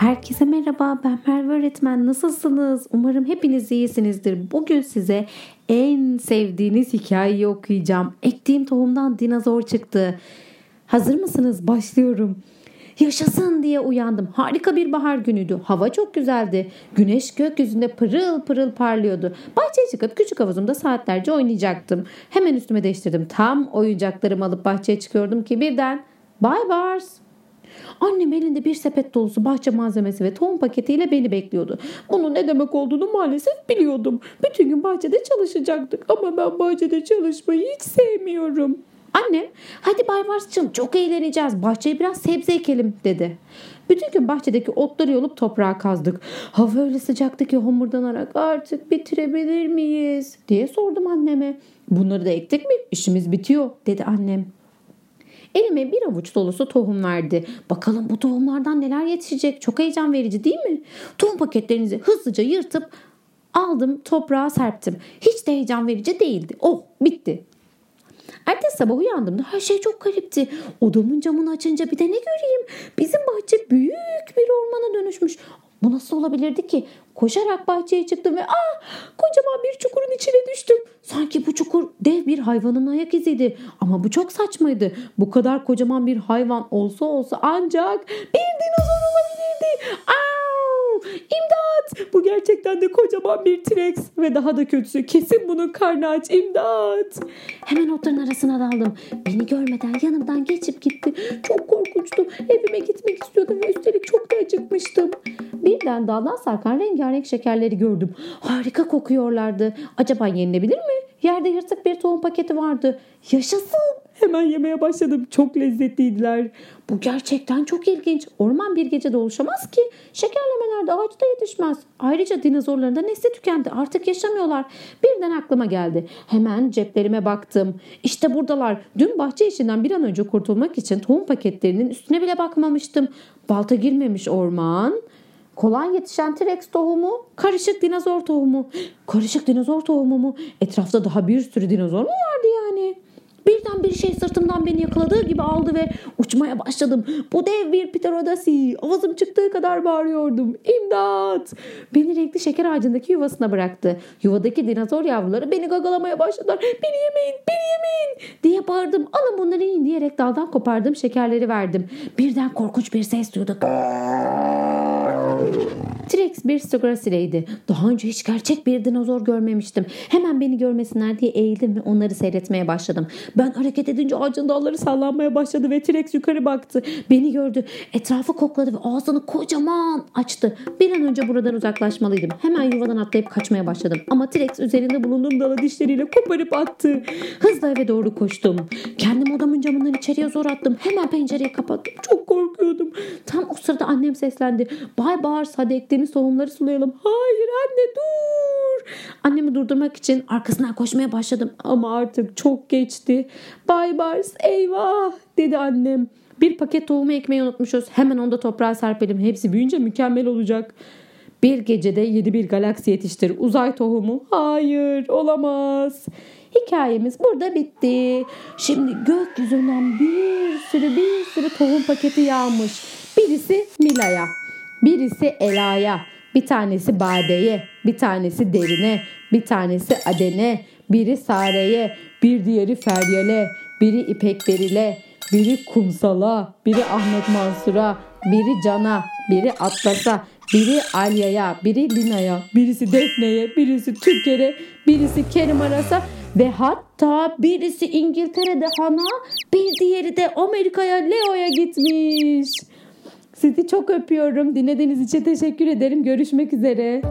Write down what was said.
Herkese merhaba ben Merve öğretmen nasılsınız? Umarım hepiniz iyisinizdir. Bugün size en sevdiğiniz hikayeyi okuyacağım. Ektiğim tohumdan dinozor çıktı. Hazır mısınız? Başlıyorum. Yaşasın diye uyandım. Harika bir bahar günüydü. Hava çok güzeldi. Güneş gökyüzünde pırıl pırıl parlıyordu. Bahçeye çıkıp küçük havuzumda saatlerce oynayacaktım. Hemen üstüme değiştirdim. Tam oyuncaklarımı alıp bahçeye çıkıyordum ki birden Bye Bars Annem elinde bir sepet dolusu bahçe malzemesi ve tohum paketiyle beni bekliyordu. Bunun ne demek olduğunu maalesef biliyordum. Bütün gün bahçede çalışacaktık ama ben bahçede çalışmayı hiç sevmiyorum. Annem hadi Bay Mars'cığım çok eğleneceğiz bahçeye biraz sebze ekelim dedi. Bütün gün bahçedeki otları yolup toprağa kazdık. Hava öyle sıcaktı ki homurdanarak artık bitirebilir miyiz diye sordum anneme. Bunları da ektik mi işimiz bitiyor dedi annem. Elime bir avuç dolusu tohum verdi. Bakalım bu tohumlardan neler yetişecek? Çok heyecan verici değil mi? Tohum paketlerinizi hızlıca yırtıp aldım toprağa serptim. Hiç de heyecan verici değildi. Oh bitti. Ertesi sabah uyandığımda her şey çok garipti. Odamın camını açınca bir de ne göreyim? Bizim bahçe büyük bir ormana dönüşmüş. Bu nasıl olabilirdi ki? Koşarak bahçeye çıktım ve ah kocaman bir çukurun içine düştüm. Sanki bu çukur dev bir hayvanın ayak iziydi. Ama bu çok saçmaydı. Bu kadar kocaman bir hayvan olsa olsa ancak bir dinozor olabilirdi. Au! İmdat! Bu gerçekten de kocaman bir T-Rex ve daha da kötüsü kesin bunun karnı aç. İmdat! Hemen otların arasına daldım. Beni görmeden yanımdan geçip gitti. Çok korkunçtu. Evime gitmek istiyordum ve üstelik çok da acıkmıştım. Birden daldan sarkan rengarenk şekerleri gördüm. Harika kokuyorlardı. Acaba yenilebilir mi? Yerde yırtık bir tohum paketi vardı. Yaşasın! Hemen yemeye başladım. Çok lezzetliydiler. Bu gerçekten çok ilginç. Orman bir gecede oluşamaz ki. Şekerlemeler de ağaçta yetişmez. Ayrıca dinozorların da nesli tükendi. Artık yaşamıyorlar. Birden aklıma geldi. Hemen ceplerime baktım. İşte buradalar. Dün bahçe işinden bir an önce kurtulmak için tohum paketlerinin üstüne bile bakmamıştım. Balta girmemiş orman. Kolay yetişen T-Rex tohumu, karışık dinozor tohumu. Karışık dinozor tohumu mu? Etrafta daha bir sürü dinozor mu vardı bir şey sırtımdan beni yakaladığı gibi aldı ve uçmaya başladım. Bu dev bir pterodasi. Avazım çıktığı kadar bağırıyordum. İmdat! Beni renkli şeker ağacındaki yuvasına bıraktı. Yuvadaki dinozor yavruları beni gagalamaya başladılar. Beni yemeyin, beni yemeyin diye bağırdım. Alın bunları yiyin diyerek daldan kopardım şekerleri verdim. Birden korkunç bir ses duyduk. T-Rex bir Stograsi'ydi. Daha önce hiç gerçek bir dinozor görmemiştim. Hemen beni görmesinler diye eğildim ve onları seyretmeye başladım. Ben hareket edince ağacın dalları sallanmaya başladı ve T-Rex yukarı baktı. Beni gördü. Etrafı kokladı ve ağzını kocaman açtı. Bir an önce buradan uzaklaşmalıydım. Hemen yuvadan atlayıp kaçmaya başladım. Ama T-Rex üzerinde bulunduğum dalı dişleriyle koparıp attı. Hızla eve doğru koştum. Kendim odamın camından içeriye zor attım. Hemen pencereyi kapattım. Çok korkuyordum. Tam o sırada annem seslendi. Bay bağır hadi ektiğimiz tohumları sulayalım. Hayır anne dur. Annemi durdurmak için arkasından koşmaya başladım. Ama artık çok geçti. Bay Bars eyvah dedi annem. Bir paket tohumu ekmeği unutmuşuz. Hemen onda toprağa serpelim. Hepsi büyüyünce mükemmel olacak. Bir gecede yedi bir galaksi yetiştir. Uzay tohumu. Hayır olamaz. Hikayemiz burada bitti. Şimdi gökyüzünden bir sürü bir sürü tohum paketi yağmış. Birisi Mila'ya, birisi Ela'ya, bir tanesi Bade'ye, bir tanesi Derine, bir tanesi Aden'e, biri Sare'ye, bir diğeri Feryal'e, biri İpek Beril'e, biri Kumsal'a, biri Ahmet Mansur'a, biri Can'a, biri Atlas'a, biri Alya'ya, biri Lina'ya, birisi Defne'ye, birisi Türker'e, birisi Kerim Aras'a ve hatta birisi İngiltere'de Han'a, bir diğeri de Amerika'ya Leo'ya gitmiş. Sizi çok öpüyorum. Dinlediğiniz için teşekkür ederim. Görüşmek üzere.